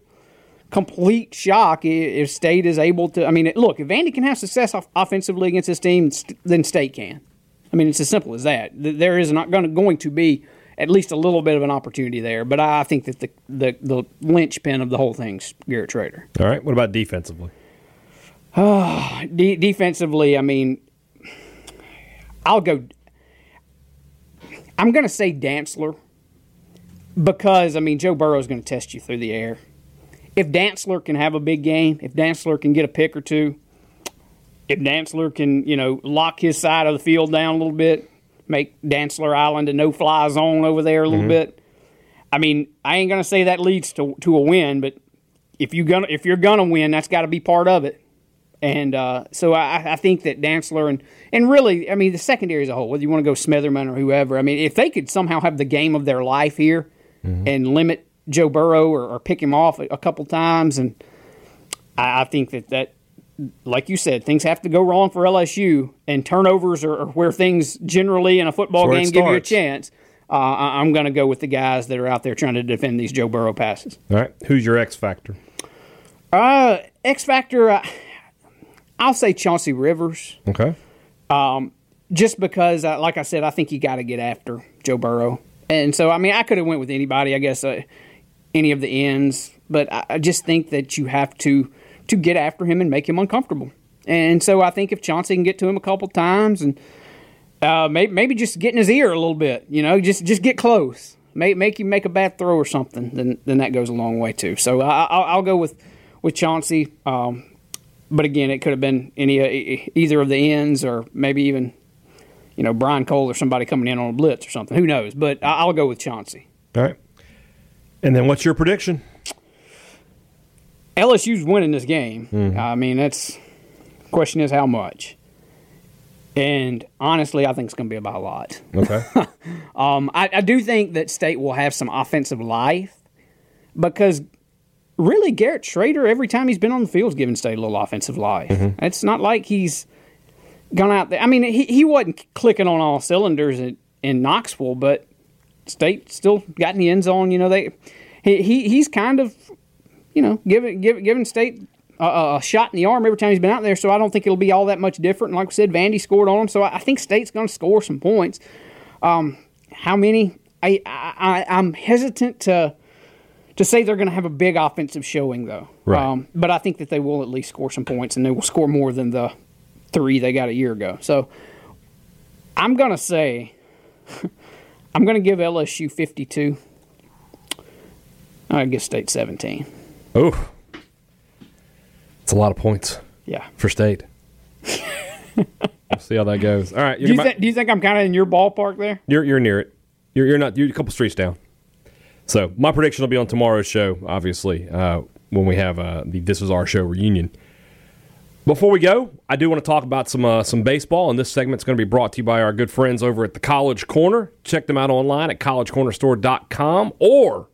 [SPEAKER 3] complete shock if State is able to. I mean, look, if Vandy can have success off, offensively against this team, then State can. I mean, it's as simple as that. There is not going to, going to be at least a little bit of an opportunity there, but I think that the the, the linchpin of the whole thing's Garrett Shrader.
[SPEAKER 2] All right. What about defensively?
[SPEAKER 3] Uh, [SIGHS] de- defensively, I mean, I'll go. I'm going to say Dantzler because I mean Joe Burrow is going to test you through the air if Dantzler can have a big game, if Dantzler can get a pick or two, if Dantzler can, you know, lock his side of the field down a little bit, make Dantzler Island a no fly zone over there a little mm-hmm. bit. I mean, I ain't gonna say that leads to to a win, but if you gonna if you're gonna win, that's got to be part of it. And uh, so I, I, think that Dantzler and and really, I mean, the secondary as a whole, whether you want to go Smitherman or whoever, I mean, if they could somehow have the game of their life here mm-hmm. and limit Joe Burrow or, or pick him off a, a couple times. And I, I, think that that, like you said, things have to go wrong for LSU, and turnovers are, are where things generally in a football game give you a chance. Uh, I, am going to go with the guys that are out there trying to defend these Joe Burrow passes.
[SPEAKER 2] All right, who's your X factor?
[SPEAKER 3] Uh, X factor, uh, I'll say Chauncey Rivers.
[SPEAKER 2] Okay.
[SPEAKER 3] Um, just because, uh, like I said, I think you got to get after Joe Burrow, and so I mean, I could have went with anybody. I guess uh, any of the ends, but I, I just think that you have to to get after him and make him uncomfortable. And so I think if Chauncey can get to him a couple times and uh, maybe, maybe just get in his ear a little bit, you know, just just get close, make make him make a bad throw or something, then then that goes a long way too. So I, will go with with Chauncey. Um, but again, it could have been any uh, either of the ends or maybe even you know Brian Cole or somebody coming in on a blitz or something. Who knows? But I'll go with Chauncey.
[SPEAKER 2] All right. And then what's your prediction?
[SPEAKER 3] LSU's winning this game. Mm-hmm. I mean, that's question is how much. And honestly, I think it's going to be about a lot.
[SPEAKER 2] Okay. [LAUGHS]
[SPEAKER 3] um, I, I, do think that State will have some offensive life because really Garrett Shrader, every time he's been on the field, has given State a little offensive life. Mm-hmm. It's not like he's gone out there. I mean, he, he wasn't clicking on all cylinders in, in Knoxville, but State still got in the end zone. You know, they he, he he's kind of you know giving giving giving State a, a, shot in the arm every time he's been out there. So I don't think it'll be all that much different. And like I said, Vandy scored on him, so I think State's going to score some points. Um, how many? I, I I'm hesitant to to say they're going to have a big offensive showing though.
[SPEAKER 2] Right. Um,
[SPEAKER 3] but I think that they will at least score some points, and they will score more than the three they got a year ago. So I'm going to say [LAUGHS] I'm going to give LSU 52. I guess State 17.
[SPEAKER 2] Oh, it's a lot of points.
[SPEAKER 3] Yeah,
[SPEAKER 2] for State. [LAUGHS] we'll see how that goes. All right.
[SPEAKER 3] Do you, th- do you think I'm kind of in your ballpark there?
[SPEAKER 2] You're you're near it. You're you're not. You're a couple streets down. So my prediction will be on tomorrow's show. Obviously, uh, when we have uh, the This Is Our Show reunion. Before we go, I do want to talk about some uh, some baseball, and this segment is going to be brought to you by our good friends over at the College Corner. Check them out online at collegecornerstore.com or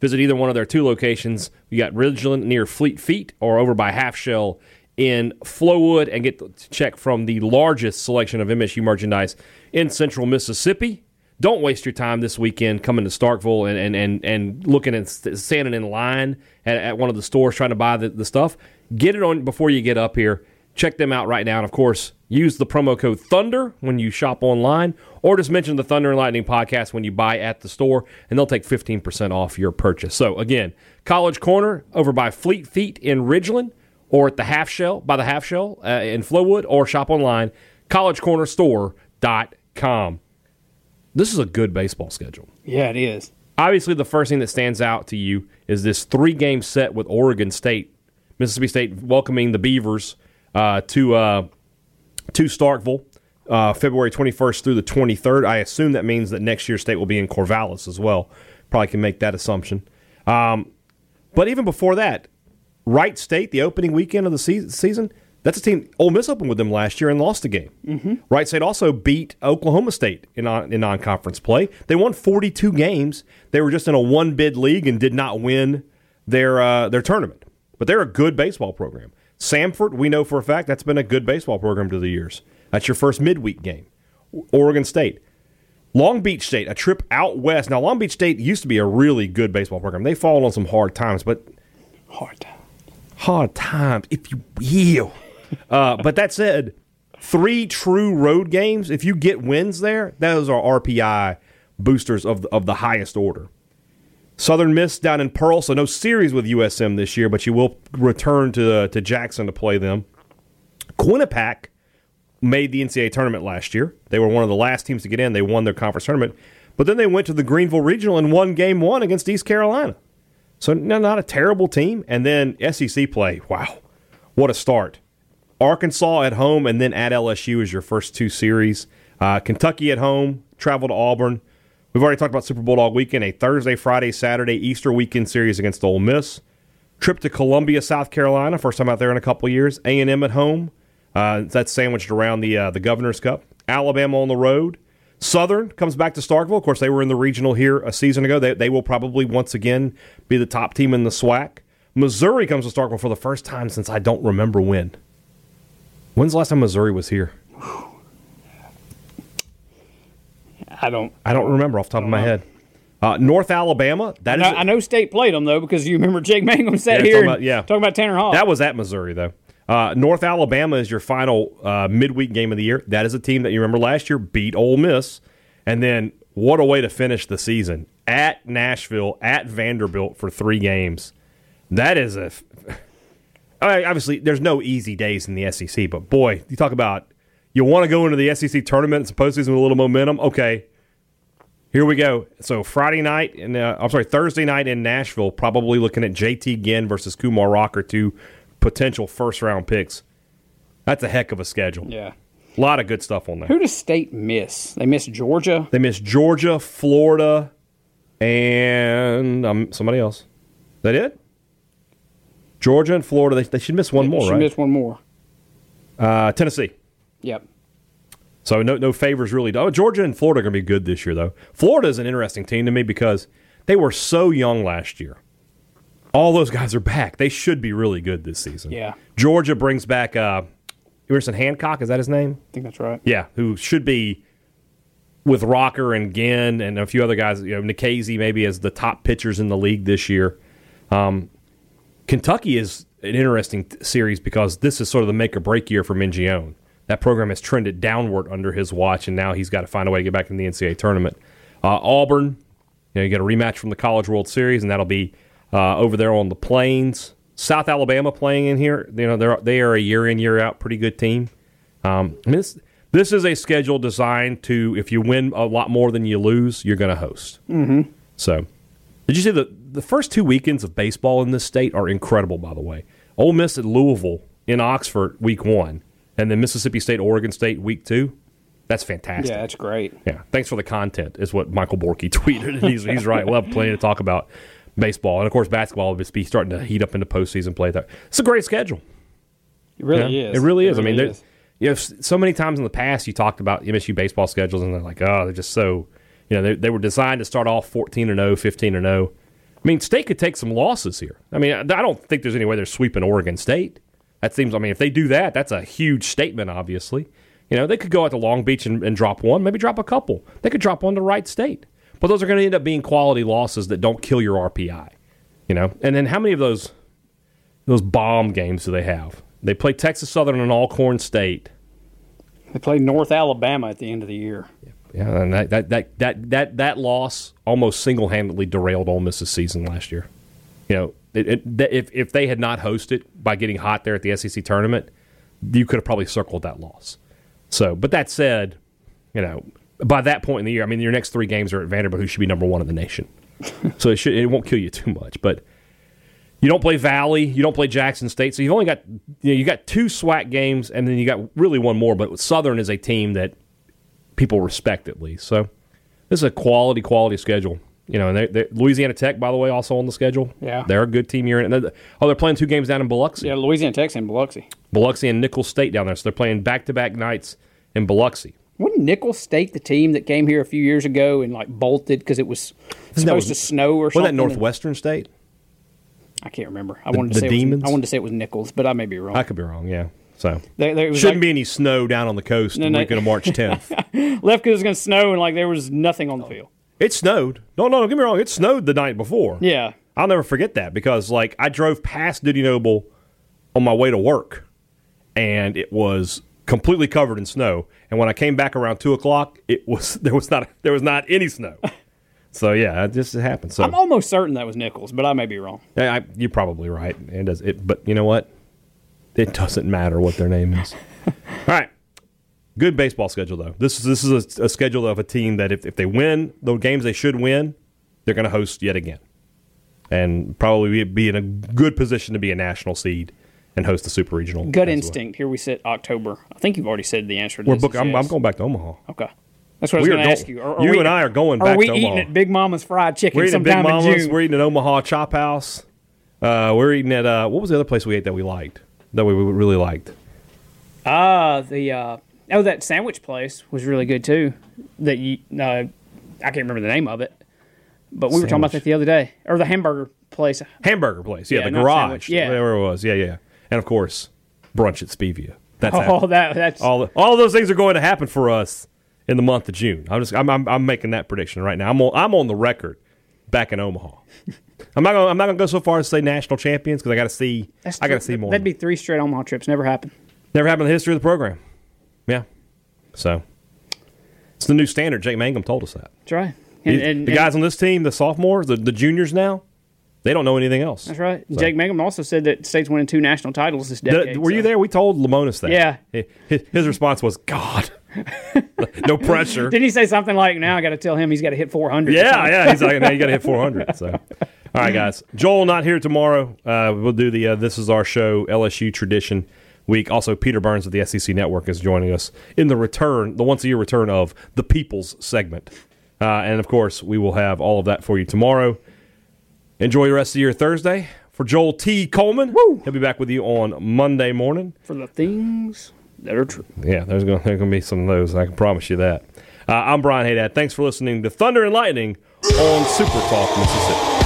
[SPEAKER 2] Visit either one of their two locations. You got Ridgeland near Fleet Feet or over by Half Shell in Flowood and get to check from the largest selection of MSU merchandise in central Mississippi. Don't waste your time this weekend coming to Starkville and, and, and, and looking and standing in line at, at one of the stores trying to buy the, the stuff. Get it on before you get up here. Check them out right now. And of course, use the promo code Thunder when you shop online, or just mention the Thunder and Lightning podcast when you buy at the store, and they'll take 15% off your purchase. So, again, College Corner over by Fleet Feet in Ridgeland, or at the Half Shell, by the Half Shell uh, in Flowood, or shop online, collegecornerstore.com. This is a good baseball schedule.
[SPEAKER 3] Yeah, it is.
[SPEAKER 2] Obviously, the first thing that stands out to you is this three game set with Oregon State. Mississippi State welcoming the Beavers uh, to uh, to Starkville, uh, February 21st through the 23rd. I assume that means that next year State will be in Corvallis as well. Probably can make that assumption. Um, but even before that, Wright State, the opening weekend of the se- season, that's a team. Ole Miss opened with them last year and lost the game. Mm-hmm. Wright State also beat Oklahoma State in on, in non conference play. They won 42 games. They were just in a one bid league and did not win their uh, their tournament. But they're a good baseball program. Samford, we know for a fact that's been a good baseball program to the years. That's your first midweek game. Oregon State. Long Beach State, a trip out west. Now, Long Beach State used to be a really good baseball program. They fall on some hard times, but
[SPEAKER 3] Hard time.
[SPEAKER 2] hard times, if you will. Uh, but that said, three true road games, if you get wins there, those are RPI boosters of the, of the highest order. Southern Miss down in Pearl, so no series with USM this year, but you will return to uh, to Jackson to play them. Quinnipiac made the NCAA tournament last year. They were one of the last teams to get in. They won their conference tournament, but then they went to the Greenville Regional and won Game One against East Carolina. So no, not a terrible team. And then SEC play. Wow, what a start! Arkansas at home and then at LSU is your first two series. Uh, Kentucky at home, travel to Auburn. We've already talked about Super Bulldog weekend, a Thursday, Friday, Saturday, Easter weekend series against Ole Miss. Trip to Columbia, South Carolina, first time out there in a couple years. A and M at home. Uh, that's sandwiched around the uh, the Governor's Cup. Alabama on the road. Southern comes back to Starkville. Of course, they were in the regional here a season ago. They, they will probably once again be the top team in the SWAC. Missouri comes to Starkville for the first time since I don't remember when. When's the last time Missouri was here?
[SPEAKER 3] I don't.
[SPEAKER 2] I don't remember off the top of my head. Uh, North Alabama. That is
[SPEAKER 3] know, I know State played them though because you remember Jake Mangum sat
[SPEAKER 2] Yeah,
[SPEAKER 3] here
[SPEAKER 2] talking about- yeah.
[SPEAKER 3] talking about Tanner Hall.
[SPEAKER 2] that was at Missouri though. Uh, North Alabama is your final uh, midweek game of the year. That is a team that you remember last year beat Ole Miss, and then what a way to finish the season at Nashville at Vanderbilt for three games. That is a. I mean, obviously, there's no easy days in the SEC, but boy, you talk about you want to go into the SEC tournament and postseason with a little momentum. Okay, here we go. So Friday night, and uh, I'm sorry, Thursday night in Nashville. Probably looking at JT Ginn versus Kumar Rocker, two potential first round picks. That's a heck of a schedule.
[SPEAKER 3] yeah.
[SPEAKER 2] A lot of good stuff on there.
[SPEAKER 3] Who does State miss? They miss Georgia.
[SPEAKER 2] They miss Georgia, Florida, and um, somebody else. Is that it? Georgia and Florida. They, they should miss one more,
[SPEAKER 3] She
[SPEAKER 2] right?
[SPEAKER 3] missed one more.
[SPEAKER 2] uh, Tennessee.
[SPEAKER 3] Yep.
[SPEAKER 2] So no no favors really. Oh, Georgia and Florida are going to be good this year, though. Florida is an interesting team to me because they were so young last year. All those guys are back. They should be really good this season.
[SPEAKER 3] Yeah.
[SPEAKER 2] Georgia brings back uh, Emerson Hancock. Is that his name?
[SPEAKER 3] I think that's right.
[SPEAKER 2] Yeah, who should be with Rocker and Ginn and a few other guys. You know, Nikhazy maybe as the top pitchers in the league this year. Um, Kentucky is an interesting t- series because this is sort of the make or break year for Mingione. That program has trended downward under his watch, and now he's got to find a way to get back in the NCAA tournament. Uh, Auburn, you know, you get a rematch from the College World Series, and that'll be uh, over there on the plains. South Alabama playing in here, you know, they're they are a year in year out pretty good team. Um, I mean, this, this is a schedule designed to if you win a lot more than you lose, you're going to host. Mm-hmm. So, did you see the the first two weekends of baseball in this state are incredible? By the way, Ole Miss at Louisville in Oxford week one, and then Mississippi State, Oregon State week two. That's fantastic.
[SPEAKER 3] Yeah, that's great.
[SPEAKER 2] Yeah, thanks for the content, is what Michael Borky [LAUGHS] tweeted. And he's, he's right. We'll have plenty to talk about baseball. And of course, basketball will be starting to heat up into postseason play. There, It's a great schedule.
[SPEAKER 3] It really is.
[SPEAKER 2] It really is. I mean,
[SPEAKER 3] really
[SPEAKER 2] there's you know, so many times in the past you talked about MSU baseball schedules, and they're like, oh, they're just so, you know, they, they were designed to start off 14 and 0, 15 and 0. I mean, State could take some losses here. I mean, I don't think there's any way they're sweeping Oregon State. That seems. I mean, if they do that, that's a huge statement. Obviously, you know, they could go out to Long Beach and, and drop one, maybe drop a couple. They could drop one to Wright State, but those are going to end up being quality losses that don't kill your RPI. You know, and then how many of those those bomb games do they have? They play Texas Southern and Alcorn State.
[SPEAKER 3] They play North Alabama at the end of the year.
[SPEAKER 2] Yeah, and that that that that that, that loss almost single handedly derailed Ole Miss's season last year. You know, it, it, if if they had not hosted by getting hot there at the SEC tournament, you could have probably circled that loss. So, but that said, you know, by that point in the year, I mean, your next three games are at Vanderbilt, who should be number one in the nation. [LAUGHS] so it should it won't kill you too much, but. You don't play Valley. You don't play Jackson State. So you've only got you, know, you got two SWAC games, and then you got really one more. But Southern is a team that people respect at least. So this is a quality, quality schedule. You know, and they, they, Louisiana Tech, by the way, also on the schedule.
[SPEAKER 3] Yeah.
[SPEAKER 2] they're a good team. You're in. and they're- Oh, they're playing two games down in Biloxi.
[SPEAKER 3] Yeah, Louisiana Tech's in Biloxi.
[SPEAKER 2] Biloxi and Nicholls State down there. So they're playing back to back nights in Biloxi.
[SPEAKER 3] Wasn't Nicholls State the team that came here a few years ago and like bolted because it was supposed
[SPEAKER 2] was-
[SPEAKER 3] to snow or something?
[SPEAKER 2] Was that Northwestern State?
[SPEAKER 3] I can't remember. I wanted to
[SPEAKER 2] the
[SPEAKER 3] say
[SPEAKER 2] Demons?
[SPEAKER 3] was, I wanted to say it was Nicholls, but I may be wrong.
[SPEAKER 2] I could be wrong. Yeah. So
[SPEAKER 3] There- there
[SPEAKER 2] shouldn't
[SPEAKER 3] like-
[SPEAKER 2] be any snow down on the coast
[SPEAKER 3] No,
[SPEAKER 2] the
[SPEAKER 3] no.
[SPEAKER 2] weekend of March 10th. [LAUGHS]
[SPEAKER 3] Left because it was going to snow and like there was nothing on the field.
[SPEAKER 2] it snowed. No, no, don't get me wrong. It snowed the night before.
[SPEAKER 3] Yeah,
[SPEAKER 2] I'll never forget that because like I drove past Dudy Noble on my way to work, and it was completely covered in snow. And when I came back around two o'clock, it was [LAUGHS] there was not there was not any snow. [LAUGHS] so yeah, it just happened. So
[SPEAKER 3] I'm almost certain that was Nicholls, but I may be wrong.
[SPEAKER 2] Yeah, I, you're probably right. It does it, but you know what? [LAUGHS] It doesn't matter what their name is. [LAUGHS] All right. Good baseball schedule though. This is this is a, a schedule of a team that if, if they win the games they should win, they're going to host yet again, and probably be, be in a good position to be a national seed and host the super regional.
[SPEAKER 3] Gut
[SPEAKER 2] as well.
[SPEAKER 3] instinct. Here we sit October. I think you've already said the answer to
[SPEAKER 2] We're
[SPEAKER 3] this.
[SPEAKER 2] book, I'm, I'm going back to Omaha.
[SPEAKER 3] Okay. That's what I was
[SPEAKER 2] We are
[SPEAKER 3] going to ask you. Are, are
[SPEAKER 2] you
[SPEAKER 3] we,
[SPEAKER 2] and I are going
[SPEAKER 3] Are
[SPEAKER 2] back
[SPEAKER 3] we
[SPEAKER 2] to
[SPEAKER 3] eating
[SPEAKER 2] Omaha.
[SPEAKER 3] at Big Mama's Fried Chicken
[SPEAKER 2] We're eating at Big
[SPEAKER 3] sometime in
[SPEAKER 2] Mama's.
[SPEAKER 3] June?
[SPEAKER 2] We're eating at Omaha Chop House. Uh, we're eating at uh, what was the other place we ate that we liked that we really liked?
[SPEAKER 3] Ah, the uh, oh, that sandwich place was really good too. That you, uh, I can't remember the name of it, but we were talking about
[SPEAKER 2] Sandwich.
[SPEAKER 3] that the other day, or the hamburger place.
[SPEAKER 2] hamburger place. Yeah,
[SPEAKER 3] Yeah,
[SPEAKER 2] the garage.
[SPEAKER 3] sandwich. Yeah.
[SPEAKER 2] whatever it was. Yeah, yeah. And of course, brunch at Spevia. That's happening.
[SPEAKER 3] Oh, that that's
[SPEAKER 2] all. the- All those things are going to happen for us in the month of June. I'm just. I'm. I'm, I'm making that prediction right now. I'm on. I'm on the record back in Omaha. I'm not. Gonna, I'm not going to go so far as to say national champions because I got to see.
[SPEAKER 3] that's
[SPEAKER 2] I got to see more.
[SPEAKER 3] That'd be three straight Omaha trips. Never happened.
[SPEAKER 2] Never happened in the history of the program. Yeah. So it's the new standard. Jake Mangum told us that.
[SPEAKER 3] That's right. And,
[SPEAKER 2] the
[SPEAKER 3] and,
[SPEAKER 2] the guys on this team, the sophomores, the, the juniors now, they don't know anything else.
[SPEAKER 3] That's right.
[SPEAKER 2] So-
[SPEAKER 3] Jake Mangum also said that State's winning two national titles this
[SPEAKER 2] The-
[SPEAKER 3] decade.
[SPEAKER 2] were you there? We told Lemonis that.
[SPEAKER 3] Yeah.
[SPEAKER 2] His, his response was, God. [LAUGHS] no [LAUGHS] pressure.
[SPEAKER 3] Didn't he say something like, "Now I got to tell him he's got to hit 400"?
[SPEAKER 2] yeah, yeah. He's like, now you got to hit 400. So, [LAUGHS] all right, guys. Joel not here tomorrow. Uh, we'll do the uh, This Is Our Show LSU Tradition Week. Also, Peter Burns of the SEC Network is joining us in the return, the once a year return of the People's segment. Uh, and of course, we will have all of that for you tomorrow. Enjoy the rest of your Thursday. For Joel T. Coleman, he'll be back with you on Monday morning.
[SPEAKER 3] For the things that are true.
[SPEAKER 2] Yeah, there's going there's going to be some of those. I can promise you that. Uh, I'm Brian Haydad. Thanks for listening to Thunder and Lightning on Super Talk Mississippi.